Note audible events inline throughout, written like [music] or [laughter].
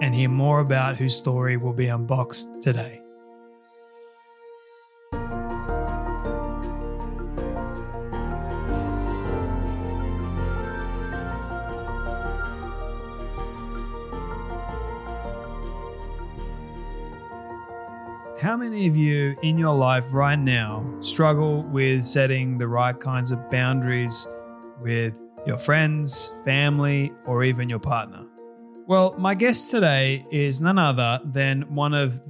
and hear more about whose story will be unboxed today. How many of you in your life right now struggle with setting the right kinds of boundaries with your friends, family, or even your partner? Well, my guest today is none other than one of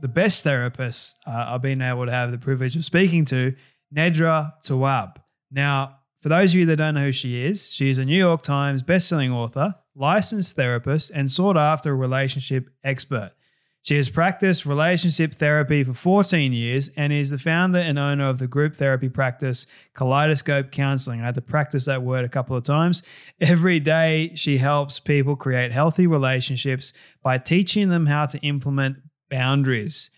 the best therapists uh, I've been able to have the privilege of speaking to, Nedra Tawwab. Now, for those of you that don't know who she is, she is a New York Times bestselling author, licensed therapist, and sought after relationship expert. She has practiced relationship therapy for 14 years and is the founder and owner of the group therapy practice Kaleidoscope Counseling. I had to practice that word a couple of times. Every day, she helps people create healthy relationships by teaching them how to implement boundaries.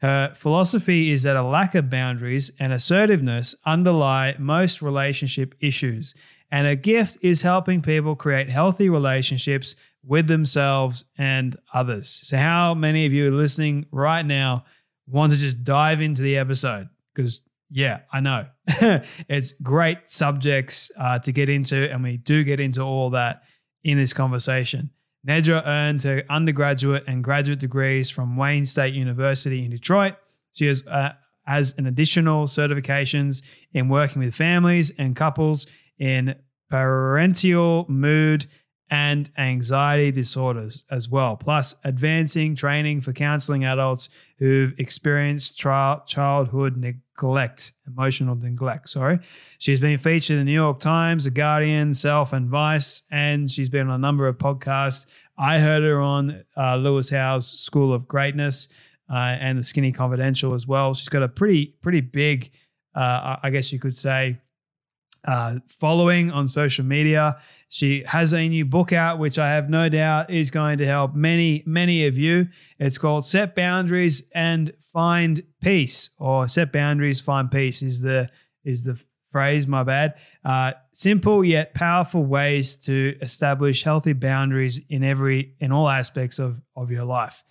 Her philosophy is that a lack of boundaries and assertiveness underlie most relationship issues. And her gift is helping people create healthy relationships with themselves and others. So, how many of you are listening right now want to just dive into the episode? Because, yeah, I know [laughs] it's great subjects uh, to get into, and we do get into all that in this conversation. Nedra earned her undergraduate and graduate degrees from Wayne State University in Detroit. She has, uh, has an additional certifications in working with families and couples in parental mood and anxiety disorders as well, plus advancing training for counseling adults who've experienced trial, childhood neglect, emotional neglect. Sorry. She's been featured in the New York Times, The Guardian, Self, and Vice, and she's been on a number of podcasts. I heard her on uh, Lewis Howes' School of Greatness uh, and The Skinny Confidential as well. She's got a pretty, pretty big, uh, I guess you could say, uh, following on social media. She has a new book out, which I have no doubt is going to help many, many of you. It's called Set Boundaries and Find Peace, or Set Boundaries, Find Peace is the is the phrase. My bad. Uh, simple yet powerful ways to establish healthy boundaries in every in all aspects of of your life.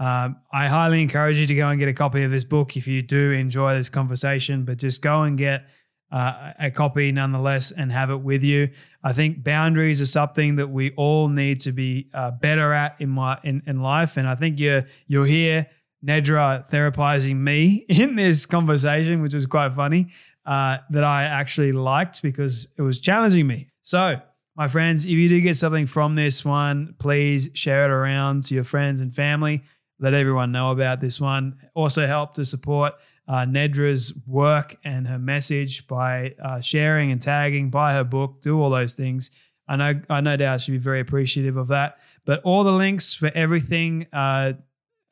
Um, I highly encourage you to go and get a copy of this book if you do enjoy this conversation. But just go and get uh, a copy nonetheless and have it with you. I think boundaries are something that we all need to be uh, better at in my in, in life, and I think you're you're here, Nedra, therapizing me [laughs] in this conversation, which was quite funny. Uh, that I actually liked because it was challenging me. So, my friends, if you do get something from this one, please share it around to your friends and family. Let everyone know about this one. Also, help to support uh, Nedra's work and her message by uh, sharing and tagging, buy her book, do all those things. I know, I no doubt she'd be very appreciative of that. But all the links for everything uh,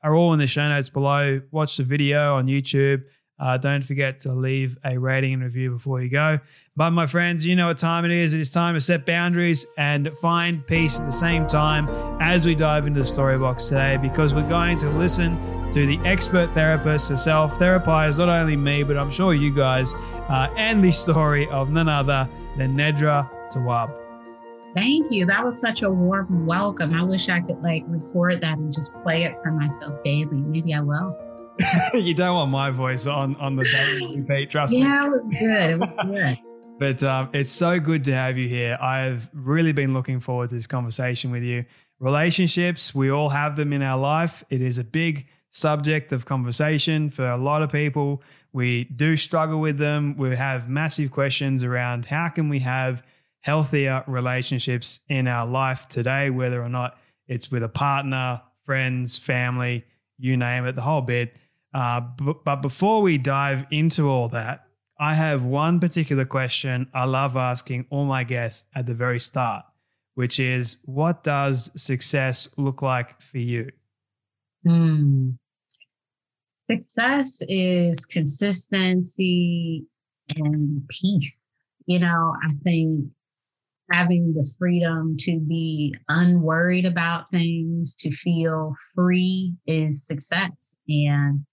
are all in the show notes below. Watch the video on YouTube. Uh, don't forget to leave a rating and review before you go. But my friends, you know what time it is. It is time to set boundaries and find peace at the same time as we dive into the story box today because we're going to listen to the expert therapist herself, therapize not only me, but I'm sure you guys, uh, and the story of none other than Nedra Tawwab. Thank you. That was such a warm welcome. I wish I could like record that and just play it for myself daily. Maybe I will. [laughs] you don't want my voice on on the daily repeat, trust yeah, me. Yeah, it was good. It was good. [laughs] but um, it's so good to have you here. I've really been looking forward to this conversation with you. Relationships, we all have them in our life. It is a big subject of conversation for a lot of people. We do struggle with them. We have massive questions around how can we have healthier relationships in our life today, whether or not it's with a partner, friends, family, you name it, the whole bit. Uh, but before we dive into all that, I have one particular question I love asking all my guests at the very start, which is what does success look like for you? Hmm. Success is consistency and peace. You know, I think having the freedom to be unworried about things, to feel free is success. And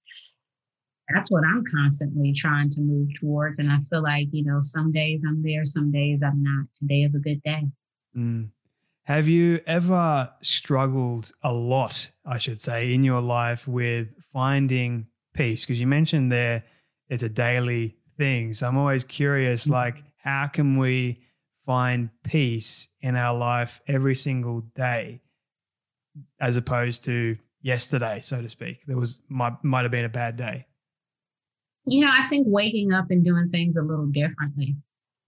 that's what I'm constantly trying to move towards. And I feel like, you know, some days I'm there, some days I'm not. Today is a good day. Mm. Have you ever struggled a lot, I should say, in your life with finding peace? Because you mentioned there it's a daily thing. So I'm always curious, mm-hmm. like, how can we find peace in our life every single day as opposed to yesterday, so to speak? There was might might have been a bad day. You know, I think waking up and doing things a little differently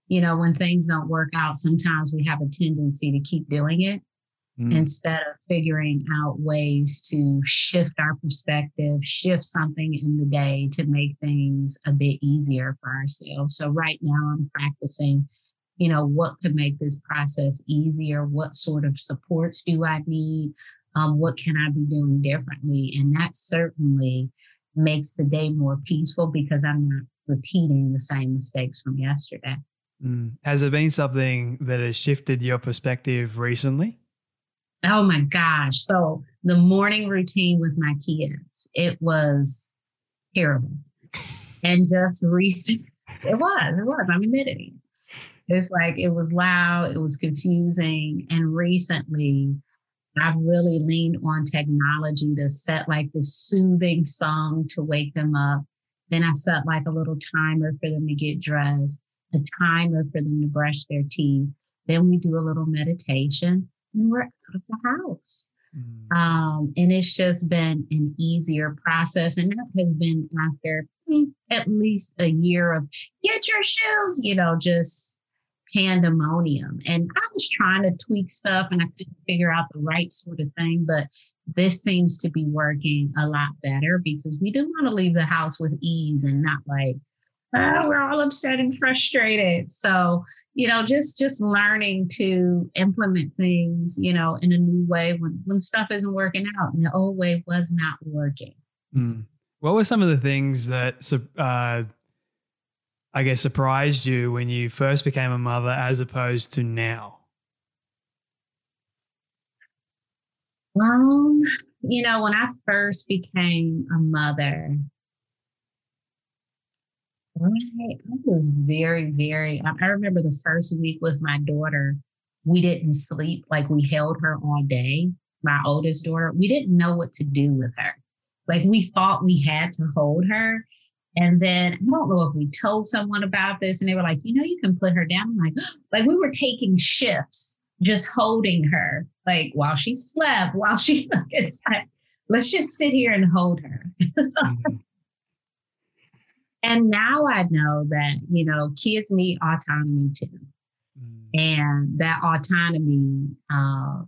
you know, when things don't work out, sometimes we have a tendency to keep doing it mm. instead of figuring out ways to shift our perspective, shift something in the day to make things a bit easier for ourselves. So right now I'm practicing, you know, what could make this process easier? What sort of supports do I need? Um, what can I be doing differently? And that certainly makes the day more peaceful because I'm not repeating the same mistakes from yesterday. Mm. Has there been something that has shifted your perspective recently? Oh my gosh. So the morning routine with my kids, it was terrible. [laughs] And just recent, it was, it was, I'm admitting it. It's like it was loud, it was confusing. And recently, I've really leaned on technology to set like this soothing song to wake them up. Then I set like a little timer for them to get dressed a timer for them to brush their teeth. Then we do a little meditation and we're out of the house. Mm. Um, and it's just been an easier process. And that has been after at least a year of get your shoes, you know, just pandemonium. And I was trying to tweak stuff and I couldn't figure out the right sort of thing, but this seems to be working a lot better because we do want to leave the house with ease and not like oh, we're all upset and frustrated. So, you know, just just learning to implement things, you know, in a new way when when stuff isn't working out and the old way was not working. Mm. What were some of the things that uh, I guess surprised you when you first became a mother as opposed to now? Um, you know, when I first became a mother, I was very, very, I remember the first week with my daughter, we didn't sleep. Like we held her all day, my oldest daughter. We didn't know what to do with her. Like we thought we had to hold her. And then I don't know if we told someone about this and they were like, you know, you can put her down. I'm like, [gasps] like we were taking shifts, just holding her, like while she slept, while she, [laughs] it's like, let's just sit here and hold her. [laughs] mm-hmm. And now I know that, you know, kids need autonomy too. Mm. And that autonomy uh,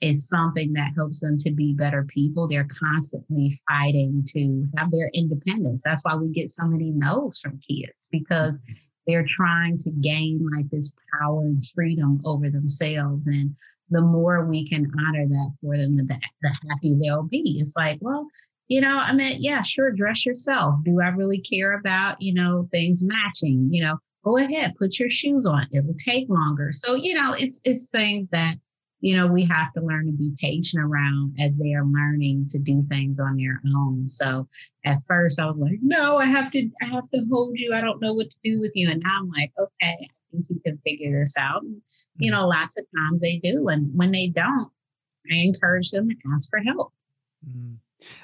is something that helps them to be better people. They're constantly fighting to have their independence. That's why we get so many no's from kids because mm-hmm. they're trying to gain like this power and freedom over themselves. And the more we can honor that for them, the, the happy they'll be. It's like, well, you know, I mean, yeah, sure, dress yourself. Do I really care about, you know, things matching? You know, go ahead, put your shoes on. It will take longer. So, you know, it's it's things that, you know, we have to learn to be patient around as they are learning to do things on their own. So at first I was like, no, I have to I have to hold you. I don't know what to do with you. And now I'm like, okay, I think you can figure this out. And, you know, lots of times they do. And when they don't, I encourage them to ask for help. Mm.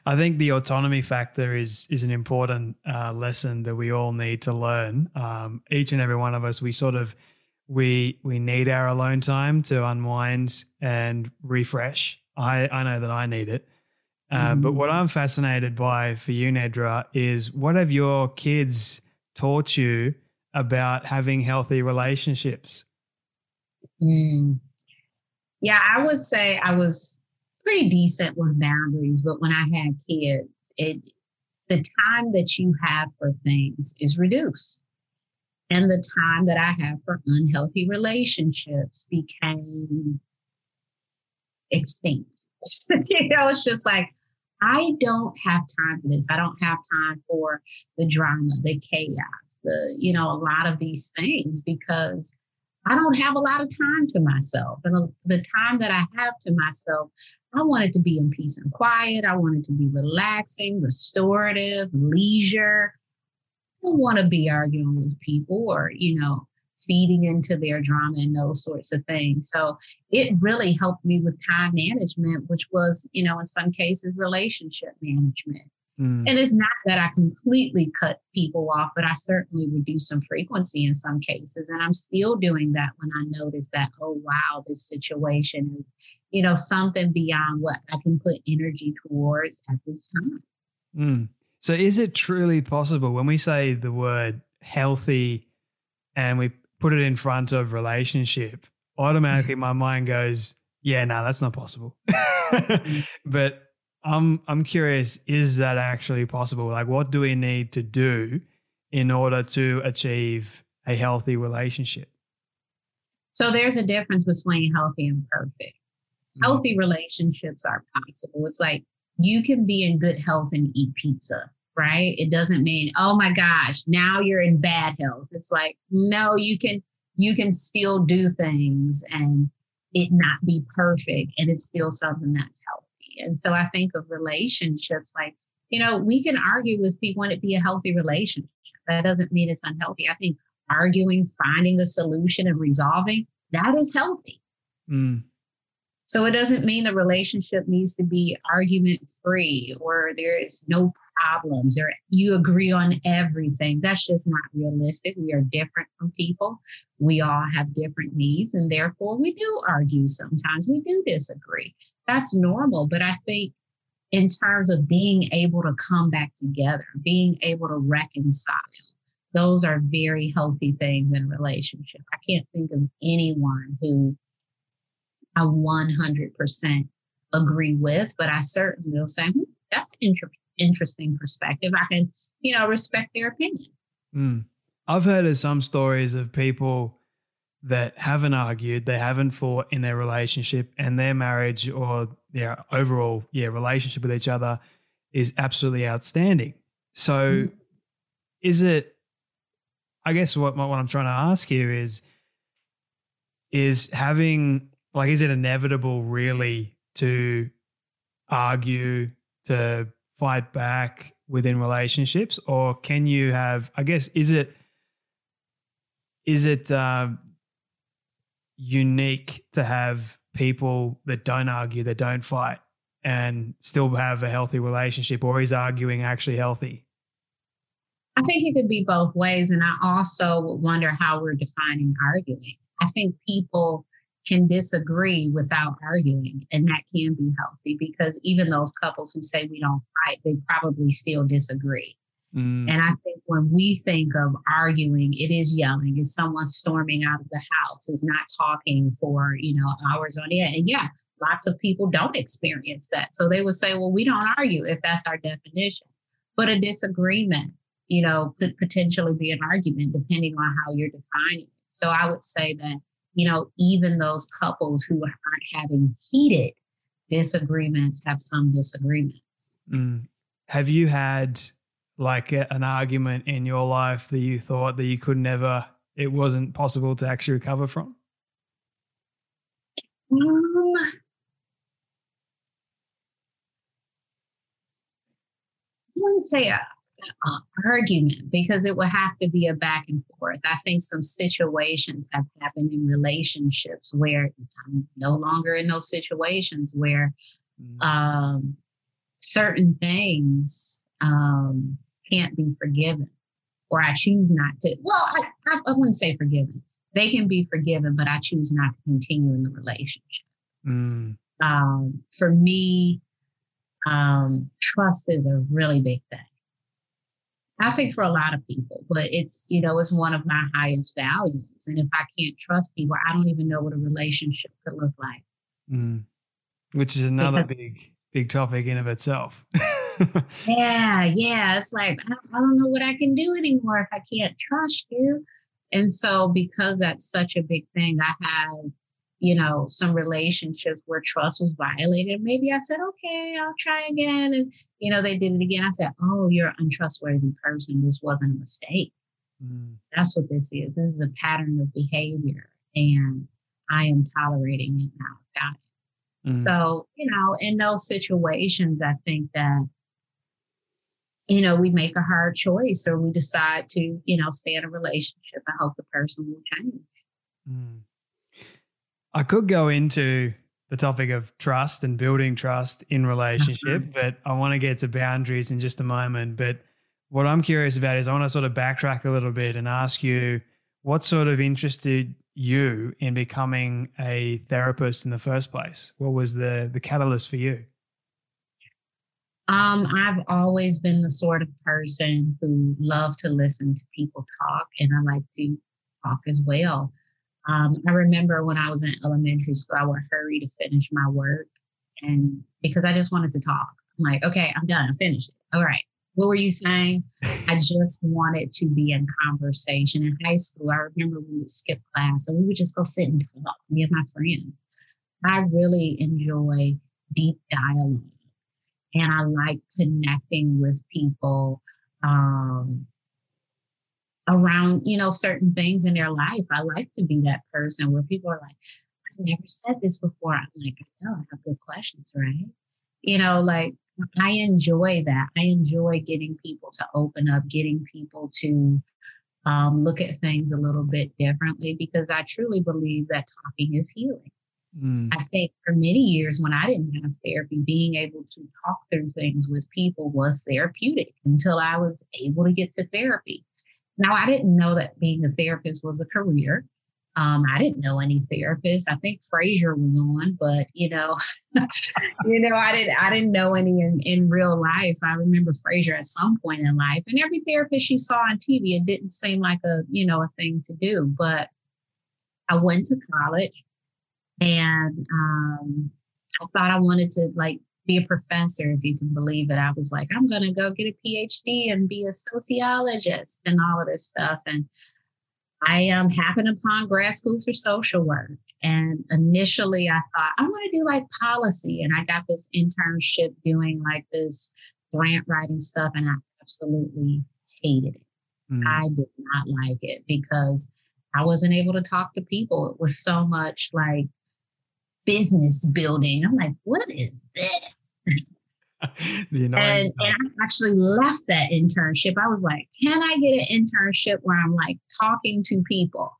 I think the autonomy factor is is an important uh, lesson that we all need to learn. Um, each and every one of us, we sort of we we need our alone time to unwind and refresh. I I know that I need it. Uh, mm. But what I'm fascinated by for you, Nedra, is what have your kids taught you about having healthy relationships? Mm. Yeah, I would say I was pretty decent with boundaries, but when I had kids, it the time that you have for things is reduced. And the time that I have for unhealthy relationships became extinct. [laughs] you know, it's just like, I don't have time for this. I don't have time for the drama, the chaos, the, you know, a lot of these things because I don't have a lot of time to myself. And the time that I have to myself, I wanted to be in peace and quiet. I wanted to be relaxing, restorative, leisure. I don't want to be arguing with people or, you know, feeding into their drama and those sorts of things. So it really helped me with time management, which was, you know, in some cases, relationship management. Mm. And it's not that I completely cut people off, but I certainly reduce some frequency in some cases. And I'm still doing that when I notice that, oh, wow, this situation is, you know, something beyond what I can put energy towards at this time. Mm. So is it truly possible when we say the word healthy and we put it in front of relationship, [laughs] automatically my mind goes, yeah, no, that's not possible. [laughs] but I'm I'm curious, is that actually possible? Like what do we need to do in order to achieve a healthy relationship? So there's a difference between healthy and perfect. Mm-hmm. Healthy relationships are possible. It's like you can be in good health and eat pizza right? It doesn't mean, oh my gosh, now you're in bad health. It's like, no, you can you can still do things and it not be perfect and it's still something that's healthy. And so I think of relationships like, you know, we can argue with people and it be a healthy relationship. That doesn't mean it's unhealthy. I think arguing, finding a solution and resolving, that is healthy. Mm. So it doesn't mean the relationship needs to be argument free or there is no problems or you agree on everything. That's just not realistic. We are different from people. We all have different needs and therefore we do argue sometimes. We do disagree. That's normal. But I think in terms of being able to come back together, being able to reconcile, those are very healthy things in a relationship. I can't think of anyone who I 100% agree with, but I certainly will say, hmm, that's an inter- interesting perspective. I can, you know, respect their opinion. Mm. I've heard of some stories of people that haven't argued, they haven't fought in their relationship, and their marriage or their overall yeah relationship with each other is absolutely outstanding. So, mm. is it? I guess what what I'm trying to ask here is is having like, is it inevitable really to argue, to fight back within relationships? Or can you have, I guess, is it, is it uh, unique to have people that don't argue, that don't fight, and still have a healthy relationship, or is arguing actually healthy? I think it could be both ways. And I also wonder how we're defining arguing. I think people can disagree without arguing and that can be healthy because even those couples who say we don't fight they probably still disagree mm. and i think when we think of arguing it is yelling it's someone storming out of the house it's not talking for you know hours on end and yeah lots of people don't experience that so they would say well we don't argue if that's our definition but a disagreement you know could potentially be an argument depending on how you're defining it so i would say that you know, even those couples who aren't having heated disagreements have some disagreements. Mm. Have you had like an argument in your life that you thought that you could never, it wasn't possible to actually recover from? Um, I wouldn't say a, argument because it would have to be a back and forth. I think some situations have happened in relationships where I'm no longer in those situations where mm. um, certain things um, can't be forgiven or I choose not to. Well, I, I, I, wouldn't say forgiven. They can be forgiven, but I choose not to continue in the relationship. Mm. Um, for me, um, trust is a really big thing. I think for a lot of people, but it's, you know, it's one of my highest values. And if I can't trust people, I don't even know what a relationship could look like. Mm. Which is another because, big, big topic in of itself. [laughs] yeah, yeah. It's like, I, I don't know what I can do anymore if I can't trust you. And so, because that's such a big thing, I have you know, some relationships where trust was violated. Maybe I said, okay, I'll try again. And, you know, they did it again. I said, oh, you're an untrustworthy person. This wasn't a mistake. Mm. That's what this is. This is a pattern of behavior. And I am tolerating it now. Got it. Mm. So, you know, in those situations, I think that, you know, we make a hard choice or we decide to, you know, stay in a relationship and hope the person will change. Mm. I could go into the topic of trust and building trust in relationship, mm-hmm. but I want to get to boundaries in just a moment. But what I'm curious about is I want to sort of backtrack a little bit and ask you what sort of interested you in becoming a therapist in the first place? What was the the catalyst for you? Um, I've always been the sort of person who loved to listen to people talk, and I like to talk as well. Um, I remember when I was in elementary school, I would hurry to finish my work, and because I just wanted to talk. I'm like, okay, I'm done. I finished it. All right. What were you saying? I just wanted to be in conversation. In high school, I remember we would skip class and we would just go sit and talk, me and my friends. I really enjoy deep dialogue and I like connecting with people um, around, you know, certain things in their life. I like to be that person where people are like, I've never said this before. I'm like, I know I have good questions, right? You know, like I enjoy that. I enjoy getting people to open up, getting people to um, look at things a little bit differently because I truly believe that talking is healing. Mm. I think for many years when I didn't have therapy, being able to talk through things with people was therapeutic until I was able to get to therapy. Now, I didn't know that being a therapist was a career. Um, I didn't know any therapists. I think Frasier was on, but you know, [laughs] you know, I didn't I didn't know any in, in real life. I remember Frasier at some point in life, and every therapist you saw on TV, it didn't seem like a you know a thing to do. But I went to college, and um, I thought I wanted to like be a professor, if you can believe it. I was like, I'm going to go get a PhD and be a sociologist and all of this stuff. And I um, happened upon grad school for social work. And initially, I thought, I want to do like policy. And I got this internship doing like this grant writing stuff, and I absolutely hated it. Mm. I did not like it because I wasn't able to talk to people. It was so much like business building. I'm like, what is this? [laughs] and, and I actually left that internship. I was like, can I get an internship where I'm like talking to people?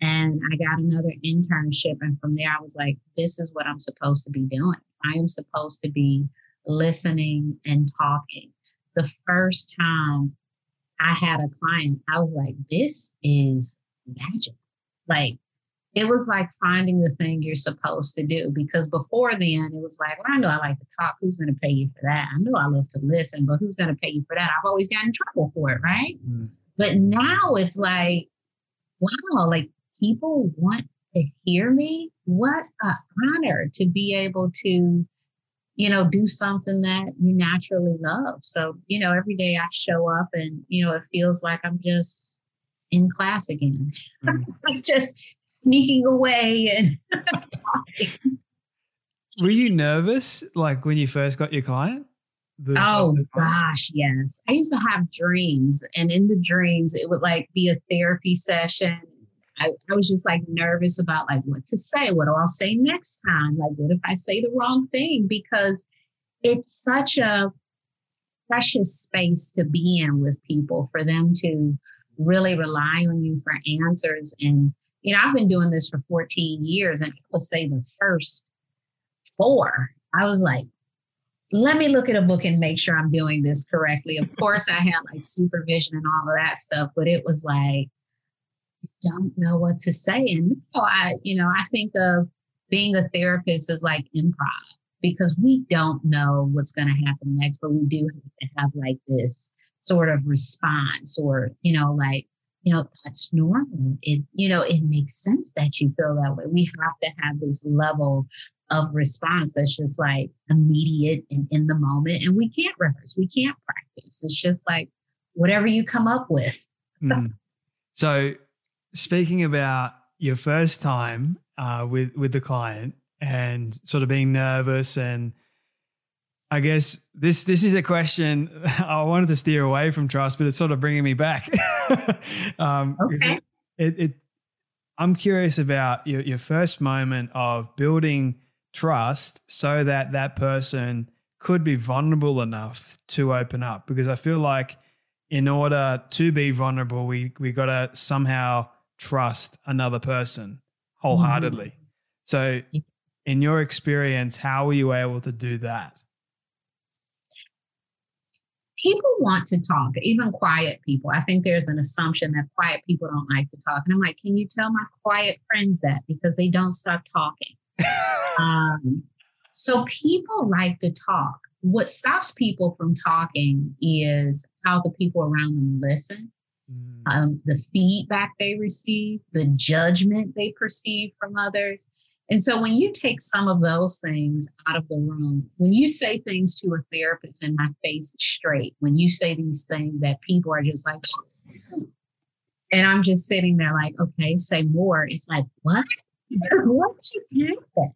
And I got another internship. And from there, I was like, this is what I'm supposed to be doing. I am supposed to be listening and talking. The first time I had a client, I was like, this is magic. Like, it was like finding the thing you're supposed to do because before then it was like, well, I know I like to talk. Who's going to pay you for that? I know I love to listen, but who's going to pay you for that? I've always gotten in trouble for it, right? Mm-hmm. But now it's like, wow, like people want to hear me. What an honor to be able to, you know, do something that you naturally love. So, you know, every day I show up and, you know, it feels like I'm just in class again. Mm-hmm. [laughs] I'm just sneaking away and [laughs] talking. Were you nervous like when you first got your client? The, oh gosh, yes. I used to have dreams, and in the dreams, it would like be a therapy session. I, I was just like nervous about like what to say. What do I say next time? Like, what if I say the wrong thing? Because it's such a precious space to be in with people for them to really rely on you for answers. And, you know, I've been doing this for 14 years, and I would say the first four, I was like, let me look at a book and make sure I'm doing this correctly. Of course, I had like supervision and all of that stuff, but it was like, I don't know what to say. And know, I, you know, I think of being a therapist is like improv because we don't know what's going to happen next, but we do have to have like this sort of response or, you know, like, you know, that's normal. It, you know, it makes sense that you feel that way. We have to have this level of response that's just like immediate and in the moment. And we can't rehearse, we can't practice. It's just like whatever you come up with. mm. So, speaking about your first time uh, with with the client, and sort of being nervous and I guess this this is a question [laughs] I wanted to steer away from trust, but it's sort of bringing me back. [laughs] um, okay. It, it, I'm curious about your, your first moment of building trust so that that person could be vulnerable enough to open up. Because I feel like in order to be vulnerable, we we got to somehow trust another person wholeheartedly. Mm-hmm. So in your experience, how were you able to do that? People want to talk, even quiet people. I think there's an assumption that quiet people don't like to talk. And I'm like, can you tell my quiet friends that? Because they don't stop talking. [laughs] um, so people like to talk. What stops people from talking is how the people around them listen, mm. um, the feedback they receive, the judgment they perceive from others. And so when you take some of those things out of the room, when you say things to a therapist and my face is straight, when you say these things that people are just like, [gasps] and I'm just sitting there like, okay, say more. It's like, what? [laughs] what just happened?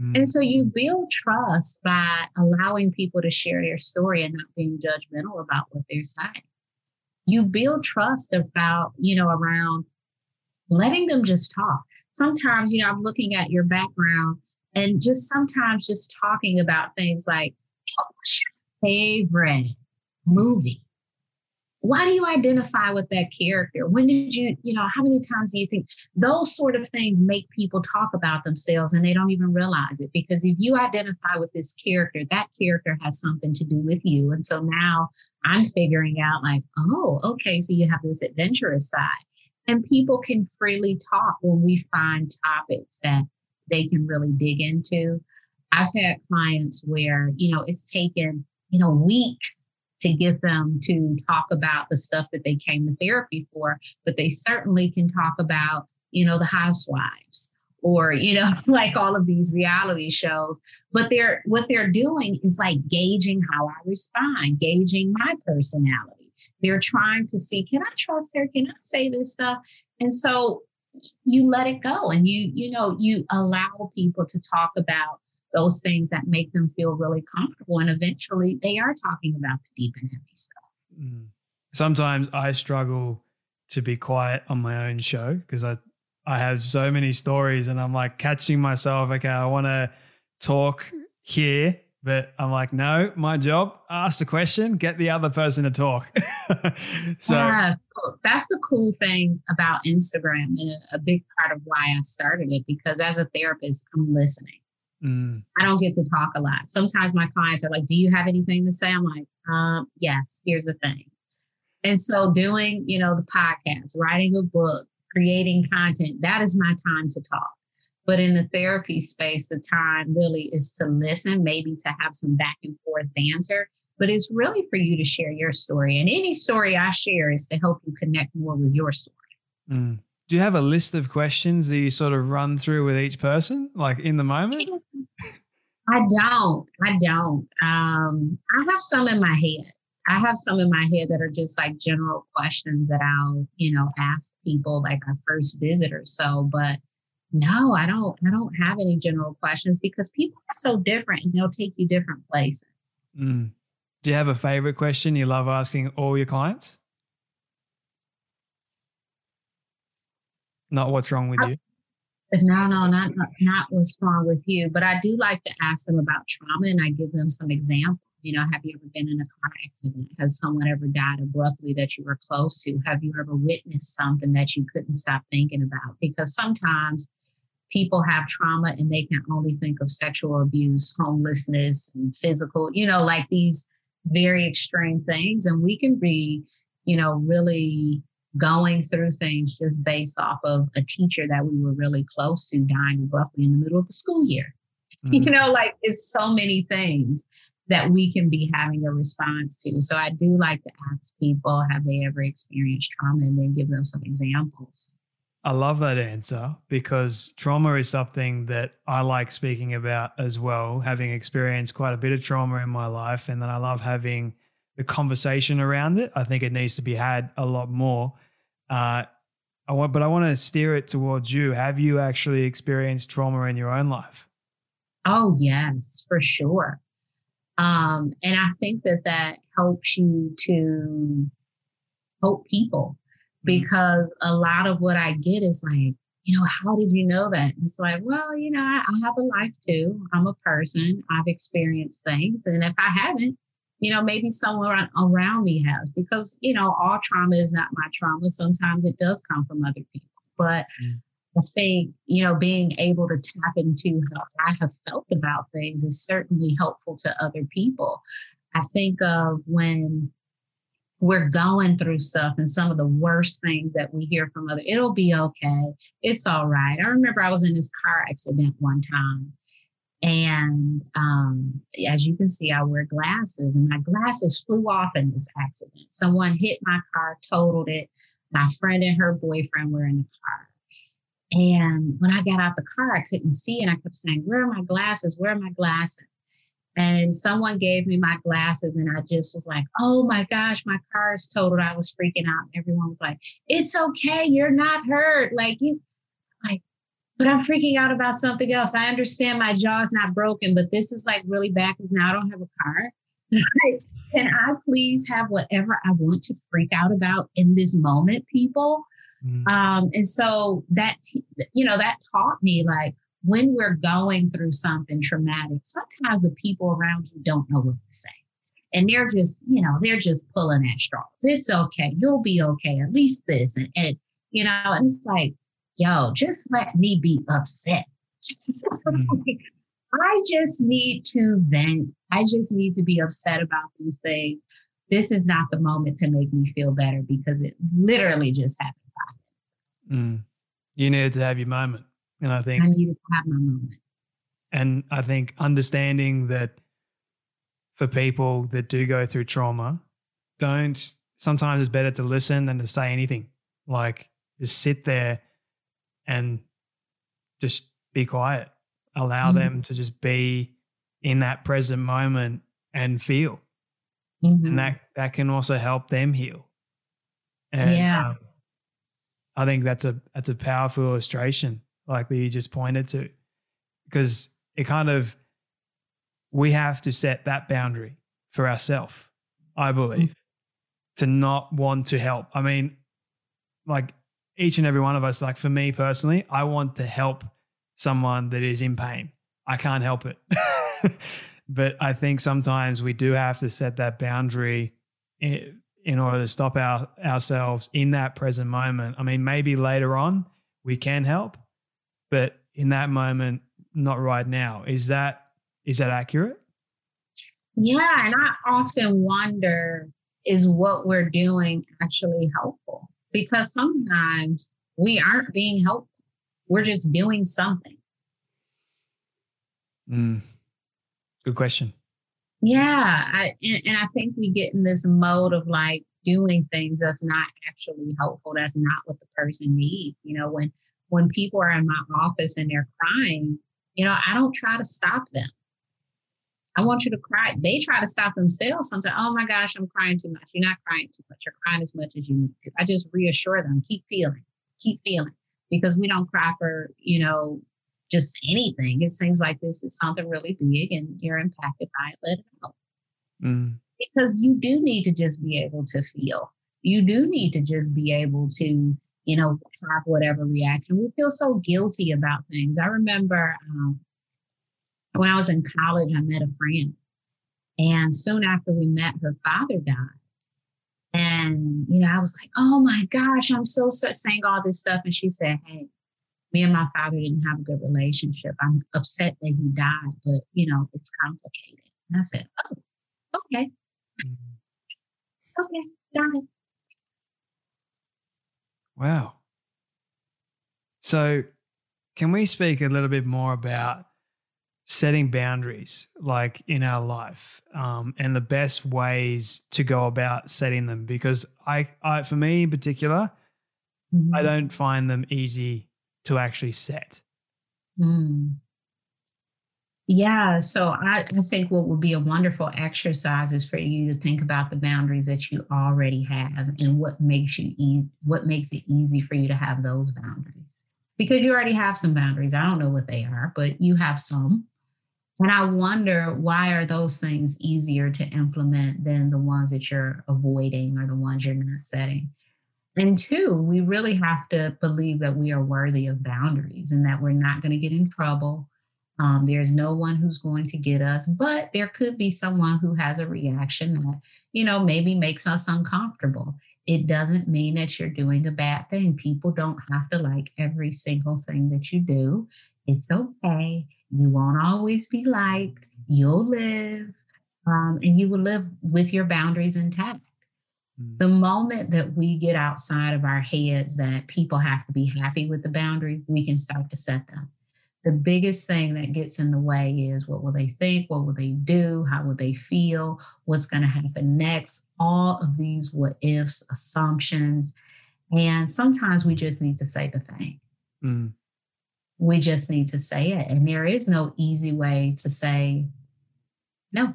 Mm. And so you build trust by allowing people to share their story and not being judgmental about what they're saying. You build trust about, you know, around letting them just talk sometimes, you know, I'm looking at your background and just sometimes just talking about things like, what's your favorite movie? Why do you identify with that character? When did you, you know, how many times do you think those sort of things make people talk about themselves and they don't even realize it? Because if you identify with this character, that character has something to do with you. And so now I'm figuring out, like, oh, okay, so you have this adventurous side and people can freely talk when we find topics that they can really dig into. I've had clients where, you know, it's taken, you know, weeks to get them to talk about the stuff that they came to therapy for, but they certainly can talk about, you know, the housewives or, you know, [laughs] like all of these reality shows. But they're what they're doing is like gauging how I respond, gauging my personality they're trying to see, can I trust her? Can I say this stuff? And so you let it go and you, you know, you allow people to talk about those things that make them feel really comfortable. And eventually they are talking about the deep and heavy stuff. Mm. Sometimes I struggle to be quiet on my own show because I I have so many stories and I'm like catching myself, okay, I want to talk here but I'm like, no, my job, ask the question, get the other person to talk. [laughs] so yeah, that's the cool thing about Instagram and a, big part of why I started it because as a therapist, I'm listening. Mm. I don't get to talk a lot. Sometimes my clients are like, Do you have anything to say? I'm like, um, yes, here's the thing. And so doing, you know, the podcast, writing a book, creating content, that is my time to talk. But in the therapy space, the time really is to listen, maybe to have some back and forth banter, but it's really for you to share your story. And any story I share is to help you connect more with your story. Mm. Do you have a list of questions that you sort of run through with each person, like in the moment? [laughs] I don't. I don't. Um, I have some in my head. I have some in my head that are just like general questions that I'll, you know, ask people like our first visitors. So, but no, I don't. I don't have any general questions because people are so different and they'll take you different places. Mm. Do you have a favorite question you love asking all your clients? Not what's wrong with you. No, no, not, not not what's wrong with you. But I do like to ask them about trauma, and I give them some examples. you know, have you ever been in a car accident? Has someone ever died abruptly that you were close to? Have you ever witnessed something that you couldn't stop thinking about? Because sometimes people have trauma and they can only think of sexual abuse, homelessness, and physical, you know, like these very extreme things. And we can be, you know, really going through things just based off of a teacher that we were really close to dying abruptly in the middle of the school year. Mm-hmm. [laughs] You know, like it's so many things that we can be having a response to. So I do like to ask people, have they ever experienced trauma and then give them some examples. I love that answer because trauma is something that I like speaking about as well, having experienced quite a bit of trauma in my life. And then I love having the conversation around it. I think it needs to be had a lot more. Uh, I want, but I want to steer it towards you. Have you actually experienced trauma in your own life? Oh, yes, for sure. Um, and I think that that helps you to help people. Because a lot of what I get is like, you know, how did you know that? And it's like, well, you know, I, I have a life too. I'm a person. I've experienced things. And if I haven't, you know, maybe someone around me has because, you know, all trauma is not my trauma. Sometimes it does come from other people. But mm. I think, you know, being able to tap into how I have felt about things is certainly helpful to other people. I think of when we're going through stuff and some of the worst things that we hear from other, it'll be okay. It's all right. I remember I was in this car accident one time. And um, as you can see, I wear glasses, and my glasses flew off in this accident. Someone hit my car, totaled it. My friend and her boyfriend were in the car and when I got out the car, I couldn't see, and I kept saying, Where are my glasses? Where are my glasses? And someone gave me my glasses, and I just was like, Oh my gosh, my car is totaled. I was freaking out. And everyone was like, It's okay. You're not hurt. Like, you, like, but I'm freaking out about something else. I understand my jaw's not broken, but this is like really bad because now I don't have a car. [laughs] Can I please have whatever I want to freak out about in this moment, people? Mm-hmm. Um, and so that, you know, that taught me like when we're going through something traumatic, sometimes the people around you don't know what to say. And they're just, you know, they're just pulling at straws. It's okay. You'll be okay. At least this. And, and you know, and it's like, yo, just let me be upset. Mm-hmm. [laughs] I just need to vent. I just need to be upset about these things. This is not the moment to make me feel better because it literally just happened. Mm. You needed to have your moment. And I think I needed to have my moment. And I think understanding that for people that do go through trauma, don't sometimes it's better to listen than to say anything. Like just sit there and just be quiet. Allow mm-hmm. them to just be in that present moment and feel. Mm-hmm. And that that can also help them heal. And, yeah. Um, I think that's a that's a powerful illustration, like you just pointed to, because it kind of we have to set that boundary for ourselves. I believe mm-hmm. to not want to help. I mean, like each and every one of us, like for me personally, I want to help someone that is in pain. I can't help it. [laughs] but I think sometimes we do have to set that boundary eh, in order to stop our, ourselves in that present moment. I mean, maybe later on we can help, but in that moment, not right now. Is that is that accurate? Yeah, and I often wonder is what we're doing actually helpful? Because sometimes we aren't being helpful. We're just doing something. Mm. Good question. Yeah, I, and, and I think we get in this mode of like doing things that's not actually helpful. That's not what the person needs. You know, when when people are in my office and they're crying, you know, I don't try to stop them. I want you to cry. They try to stop themselves sometimes. Oh my gosh, I'm crying too much. You're not crying too much. You're crying as much as you need to. I just reassure them, keep feeling, keep feeling. Because we don't cry for, you know, just anything. It seems like this is something really big and you're impacted by it. Let it out. Mm. Because you do need to just be able to feel. You do need to just be able to, you know, have whatever reaction. We feel so guilty about things. I remember um, when I was in college, I met a friend And soon after we met, her father died. And, you know, I was like, oh my gosh, I'm so, so saying all this stuff. And she said, hey, me and my father didn't have a good relationship. I'm upset that he died, but, you know, it's complicated. And I said, oh, okay. Mm-hmm. Okay, got it. Wow. So, can we speak a little bit more about setting boundaries like in our life um, and the best ways to go about setting them because I, I for me in particular mm-hmm. i don't find them easy to actually set mm. Yeah so I, I think what would be a wonderful exercise is for you to think about the boundaries that you already have and what makes you e- what makes it easy for you to have those boundaries because you already have some boundaries i don't know what they are but you have some and I wonder why are those things easier to implement than the ones that you're avoiding or the ones you're not setting? And two, we really have to believe that we are worthy of boundaries and that we're not going to get in trouble. Um, there's no one who's going to get us, but there could be someone who has a reaction that, you know, maybe makes us uncomfortable. It doesn't mean that you're doing a bad thing. People don't have to like every single thing that you do. It's okay. You won't always be liked. You'll live, um, and you will live with your boundaries intact. Mm. The moment that we get outside of our heads that people have to be happy with the boundary, we can start to set them. The biggest thing that gets in the way is what will they think? What will they do? How will they feel? What's going to happen next? All of these what ifs, assumptions. And sometimes we just need to say the thing. Mm. We just need to say it. And there is no easy way to say no.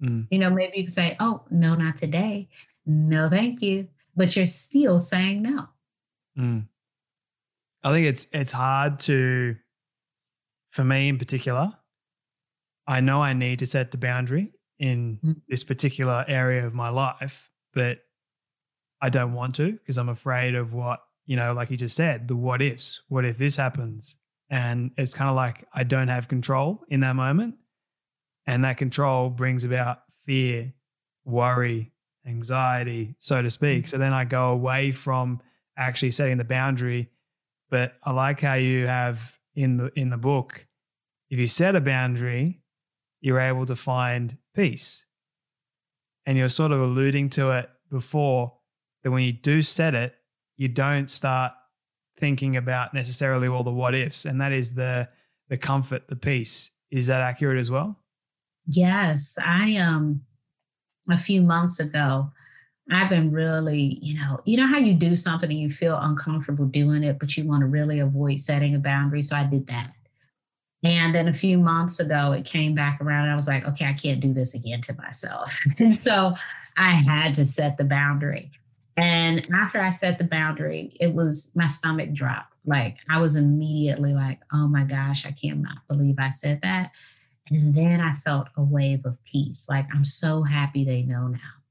Mm. You know, maybe you can say, oh, no, not today. No, thank you. But you're still saying no. Mm. I think it's it's hard to, for me in particular, I know I need to set the boundary in mm. this particular area of my life, but I don't want to because I'm afraid of what, you know, like you just said, the what ifs. What if this happens? And it's kind of like I don't have control in that moment. And that control brings about fear, worry, anxiety, so to speak. So then I go away from actually setting the boundary. But I like how you have in the in the book, if you set a boundary, you're able to find peace. And you're sort of alluding to it before that when you do set it, you don't start thinking about necessarily all the what ifs, and that is the the comfort, the peace. Is that accurate as well? Yes, I um a few months ago, I've been really, you know, you know how you do something and you feel uncomfortable doing it, but you want to really avoid setting a boundary. So I did that. And then a few months ago, it came back around. I was like, okay, I can't do this again to myself. [laughs] and so I had to set the boundary. And after I set the boundary, it was my stomach dropped. Like I was immediately like, oh my gosh, I cannot believe I said that. And then I felt a wave of peace. Like I'm so happy they know now.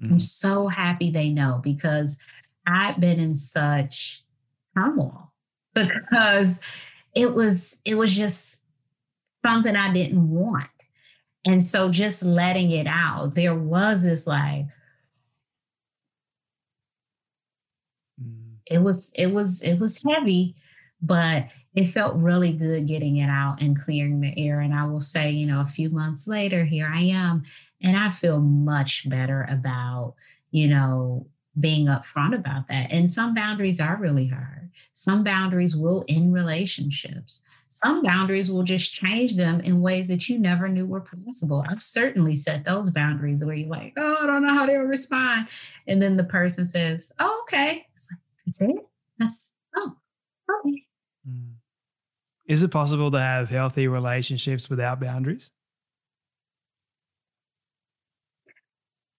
Mm-hmm. I'm so happy they know because I've been in such turmoil because it was it was just something I didn't want. And so just letting it out, there was this like, it was it was it was heavy but it felt really good getting it out and clearing the air and i will say you know a few months later here i am and i feel much better about you know being upfront about that and some boundaries are really hard some boundaries will end relationships some boundaries will just change them in ways that you never knew were possible. I've certainly set those boundaries where you're like, oh, I don't know how they'll respond. And then the person says, oh, okay. It's like, that's it. That's oh, okay. Mm. Is it possible to have healthy relationships without boundaries?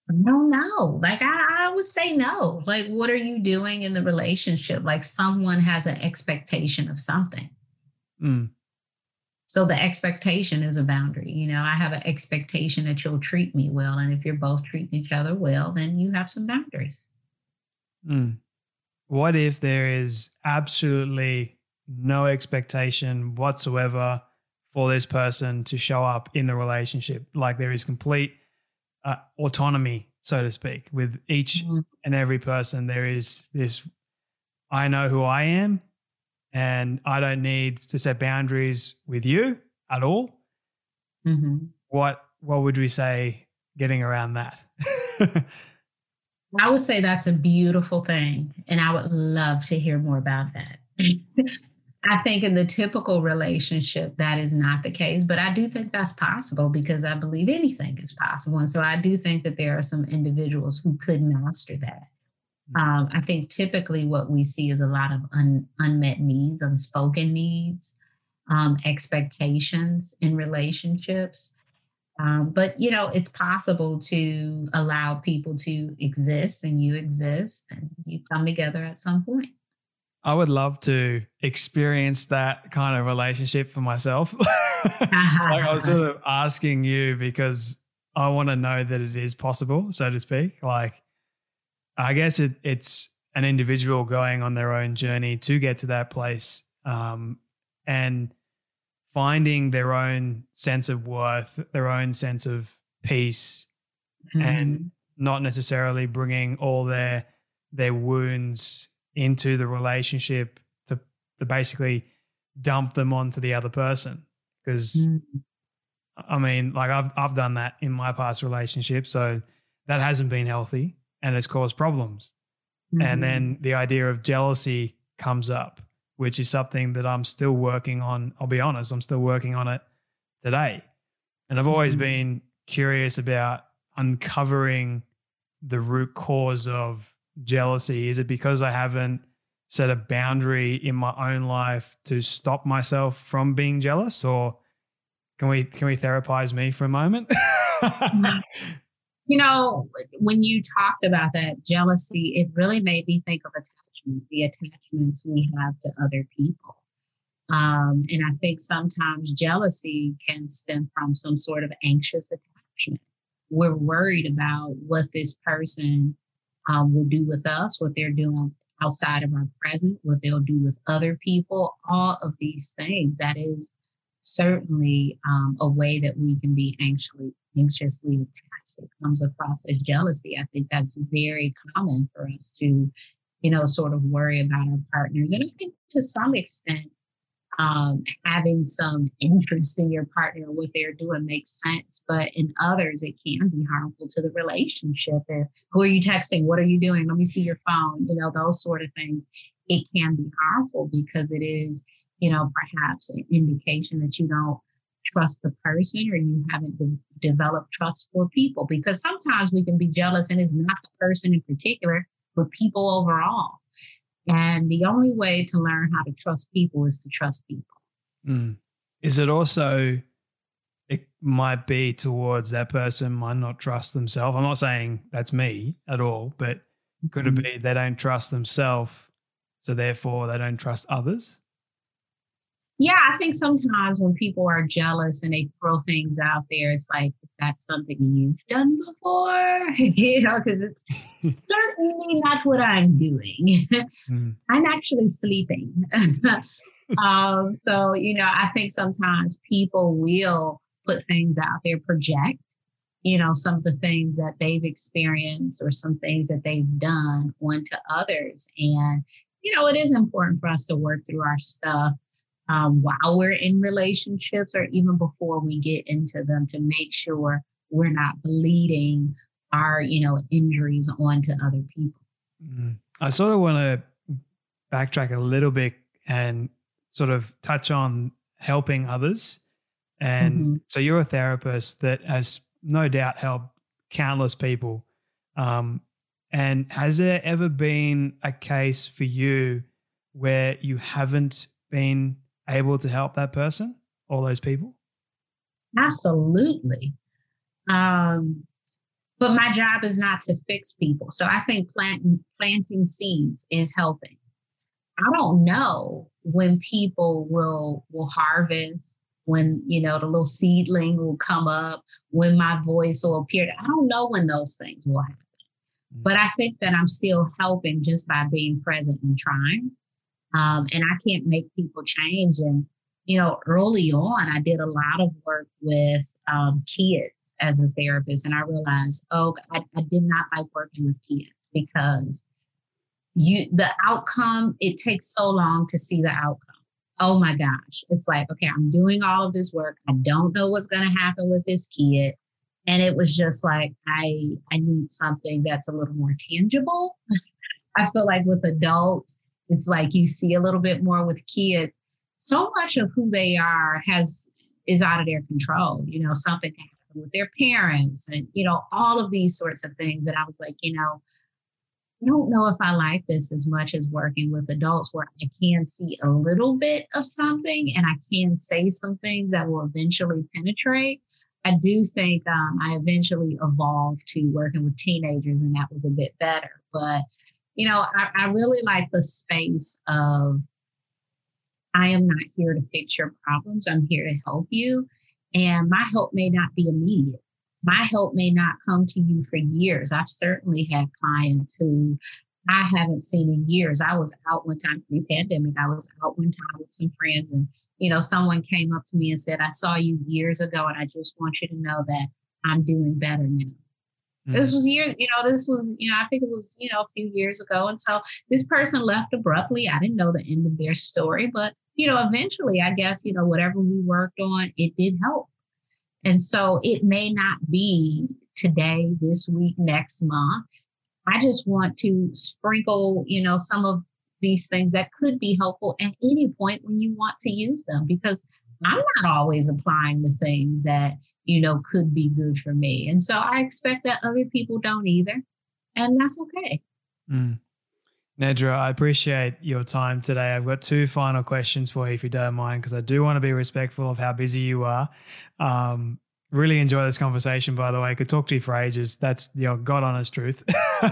No, no. Like I, I would say no. Like, what are you doing in the relationship? Like someone has an expectation of something. Mm. So the expectation is a boundary. You know, I have an expectation that you'll treat me well. And if you're both treating each other well, then you have some boundaries. Mm what if there is absolutely no expectation whatsoever for this person to show up in the relationship. Like there is complete uh, autonomy, so to speak, with each mm-hmm. and every person. There is this I know who I am, and I don't need to set boundaries with you at all. Mm-hmm. What what would we say getting around that? I would say that's a beautiful thing, and I would love to hear more about that. [laughs] I think in the typical relationship, that is not the case, but I do think that's possible because I believe anything is possible. And so I do think that there are some individuals who could master that. Mm-hmm. Um, I think typically what we see is a lot of un, unmet needs, unspoken needs, um, expectations in relationships. Um, but you know, it's possible to allow people to exist and you exist and you come together at some point. I would love to experience that kind of relationship for myself. [laughs] like I was sort of asking you because I want to know that it is possible, so to speak. Like, I guess it, it's an individual going on their own journey to get to that place um, and finding their own sense of worth, their own sense of peace, mm-hmm. and not necessarily bringing all their their wounds into the relationship to to basically dump them onto the other person because mm. I mean like I've I've done that in my past relationship so that hasn't been healthy and it's caused problems mm-hmm. and then the idea of jealousy comes up which is something that I'm still working on I'll be honest I'm still working on it today and I've always mm-hmm. been curious about uncovering the root cause of jealousy? Is it because I haven't set a boundary in my own life to stop myself from being jealous? Or can we can we therapize me for a moment? [laughs] you know, when you talked about that jealousy, it really made me think of attachment, the attachments we have to other people. Um, and I think sometimes jealousy can stem from some sort of anxious attachment. We're worried about what this person um, will do with us, what they're doing outside of our present, what they'll do with other people, all of these things. That is certainly um, a way that we can be anxiously anxiously attached. It comes across as jealousy. I think that's very common for us to, you know, sort of worry about our partners. And I think to some extent, um, having some interest in your partner what they're doing makes sense. But in others, it can be harmful to the relationship. If, who are you texting? What are you doing? Let me see your phone. You know, those sort of things. It can be harmful because it is, you know, perhaps an indication that you don't trust the person or you haven't de- developed trust for people. Because sometimes we can be jealous and it's not the person in particular, but people overall. And the only way to learn how to trust people is to trust people. Mm. Is it also, it might be towards that person might not trust themselves? I'm not saying that's me at all, but could mm-hmm. it be they don't trust themselves, so therefore they don't trust others? Yeah, I think sometimes when people are jealous and they throw things out there, it's like, is that something you've done before? [laughs] you know, because it's certainly not what I'm doing. Mm. [laughs] I'm actually sleeping. [laughs] um, so, you know, I think sometimes people will put things out there, project, you know, some of the things that they've experienced or some things that they've done onto others. And, you know, it is important for us to work through our stuff um, while we're in relationships or even before we get into them to make sure we're not bleeding our you know injuries onto other people mm. i sort of want to backtrack a little bit and sort of touch on helping others and mm-hmm. so you're a therapist that has no doubt helped countless people um, and has there ever been a case for you where you haven't been able to help that person, all those people? Absolutely. Um, but my job is not to fix people. So I think planting planting seeds is helping. I don't know when people will will harvest, when you know the little seedling will come up, when my voice will appear. I don't know when those things will happen. Mm. But I think that I'm still helping just by being present and trying. Um, and I can't make people change. And you know, early on, I did a lot of work with um, kids as a therapist, and I realized, oh, I, I did not like working with kids because you the outcome it takes so long to see the outcome. Oh my gosh. It's like okay i'm doing all of this work. I don't know what's going to happen with this kid. And it was just like i i need something that's a little more tangible. [laughs] I feel like with adults it's like you see a little bit more with kids so much of who they are has is out of their control you know something can happen with their parents and you know all of these sorts of things that i was like you know I don't know if I like this as much as working with adults where I can see a little bit of something and I can say some things that will eventually penetrate. I do think um, I eventually evolved to working with teenagers and that was a bit better. But, you know, I, I really like the space of I am not here to fix your problems, I'm here to help you. And my help may not be immediate my help may not come to you for years. I've certainly had clients who I haven't seen in years. I was out one time pre pandemic. I was out one time with some friends, and you know, someone came up to me and said, I saw you years ago, and I just want you to know that I'm doing better now. Mm-hmm. This was years, you know, this was, you know, I think it was, you know, a few years ago. And so this person left abruptly. I didn't know the end of their story, but, you know, eventually, I guess, you know, whatever we worked on, it did help. And so it may not be today, this week, next month. I just want to sprinkle, you know, some of these things that could be helpful at any point when you want to use them because I'm not always applying the things that, you know, could be good for me. And so I expect that other people don't either. And that's okay. Mm. Nedra, I appreciate your time today. I've got two final questions for you, if you don't mind, because I do want to be respectful of how busy you are. Um, really enjoy this conversation, by the way. I could talk to you for ages. That's the you know, God honest truth.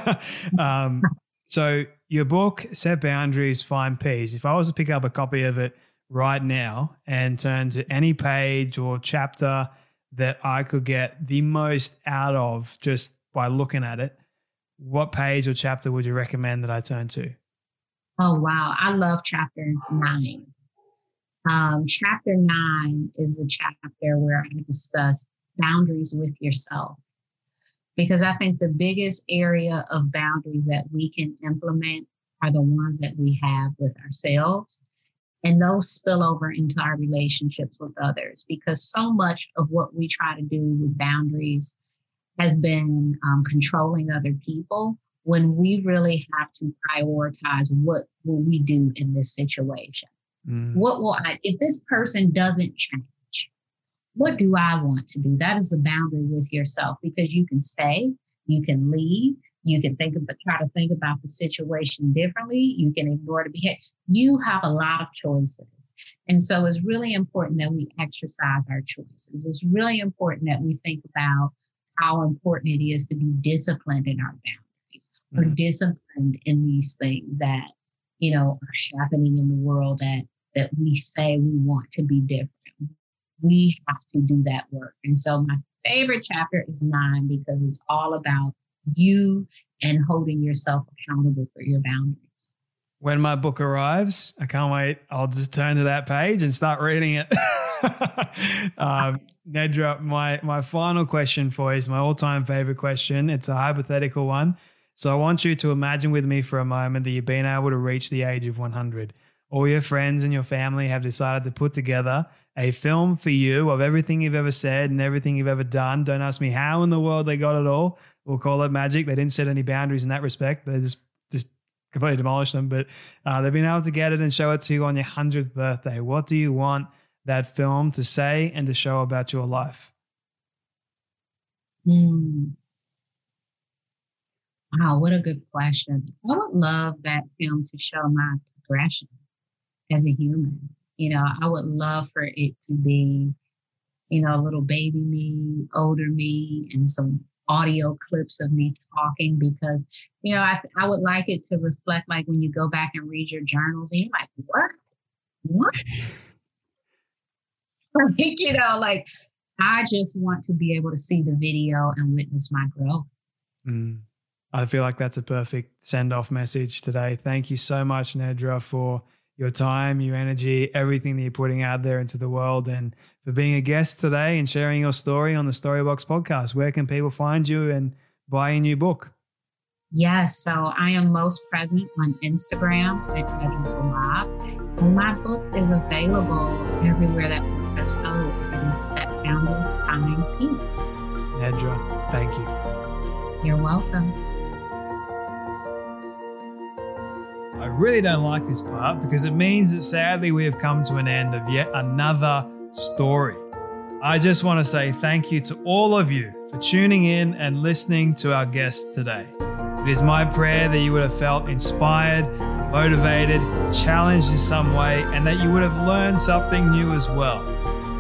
[laughs] um, so, your book, Set Boundaries, Find Peace. If I was to pick up a copy of it right now and turn to any page or chapter that I could get the most out of just by looking at it, what page or chapter would you recommend that I turn to? Oh, wow. I love chapter nine. Um, chapter nine is the chapter where I discuss boundaries with yourself. Because I think the biggest area of boundaries that we can implement are the ones that we have with ourselves. And those spill over into our relationships with others because so much of what we try to do with boundaries has been um, controlling other people when we really have to prioritize what will we do in this situation. Mm. What will I, if this person doesn't change, what do I want to do? That is the boundary with yourself because you can stay, you can leave, you can think about, try to think about the situation differently. You can ignore the behavior. You have a lot of choices. And so it's really important that we exercise our choices. It's really important that we think about how important it is to be disciplined in our boundaries mm-hmm. or disciplined in these things that, you know, are happening in the world that that we say we want to be different. We have to do that work. And so my favorite chapter is nine because it's all about you and holding yourself accountable for your boundaries. When my book arrives, I can't wait. I'll just turn to that page and start reading it. [laughs] um, Nedra, my my final question for you is my all-time favorite question. It's a hypothetical one. So I want you to imagine with me for a moment that you've been able to reach the age of 100 all your friends and your family have decided to put together a film for you of everything you've ever said and everything you've ever done. Don't ask me how in the world they got it all. We'll call it magic. They didn't set any boundaries in that respect. They just just completely demolished them. But uh, they've been able to get it and show it to you on your hundredth birthday. What do you want that film to say and to show about your life? Mm. Wow, what a good question. I would love that film to show my progression as a human. You know, I would love for it to be, you know, a little baby me, older me, and some audio clips of me talking because, you know, I, I would like it to reflect like when you go back and read your journals and you're like, what? What? [laughs] like, you know, like I just want to be able to see the video and witness my growth. Mm. I feel like that's a perfect send off message today. Thank you so much, Nedra, for your time, your energy, everything that you're putting out there into the world, and for being a guest today and sharing your story on the Storybox podcast. Where can people find you and buy a new book? Yes, so I am most present on Instagram at Nedra Tawwab. And my book is available everywhere that books are sold. It is Set Boundaries, Find Peace. Nedra, thank you. You're welcome. I really don't like this part because it means that sadly we have come to an end of yet another story. I just want to say thank you to all of you for tuning in and listening to our guest today. It is my prayer that you would have felt inspired, motivated, challenged in some way, and that you would have learned something new as well.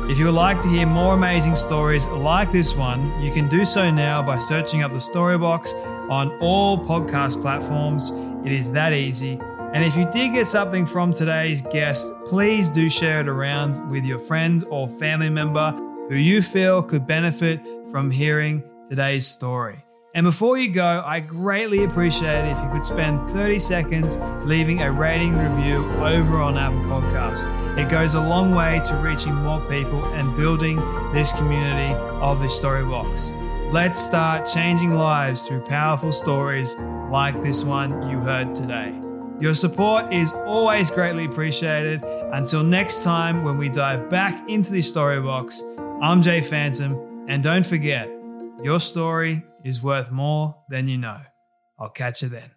If you would like to hear more amazing stories like this one, you can do so now by searching up the Storybox on all podcast platforms. It is that easy. And if you did get something from today's guest, please do share it around with your friend or family member who you feel could benefit from hearing today's story. And before you go, I greatly appreciate it if you could spend 30 seconds leaving a rating review over on Apple Podcasts. It goes a long way to reaching more people and building this community of the Storybox. Let's start changing lives through powerful stories like this one you heard today. Your support is always greatly appreciated. Until next time, when we dive back into the story box, I'm Jay Phantom, and don't forget, your story is worth more than you know. I'll catch you then.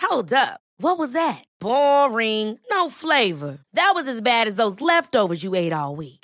Hold up. What was that? Boring. No flavor. That was as bad as those leftovers you ate all week.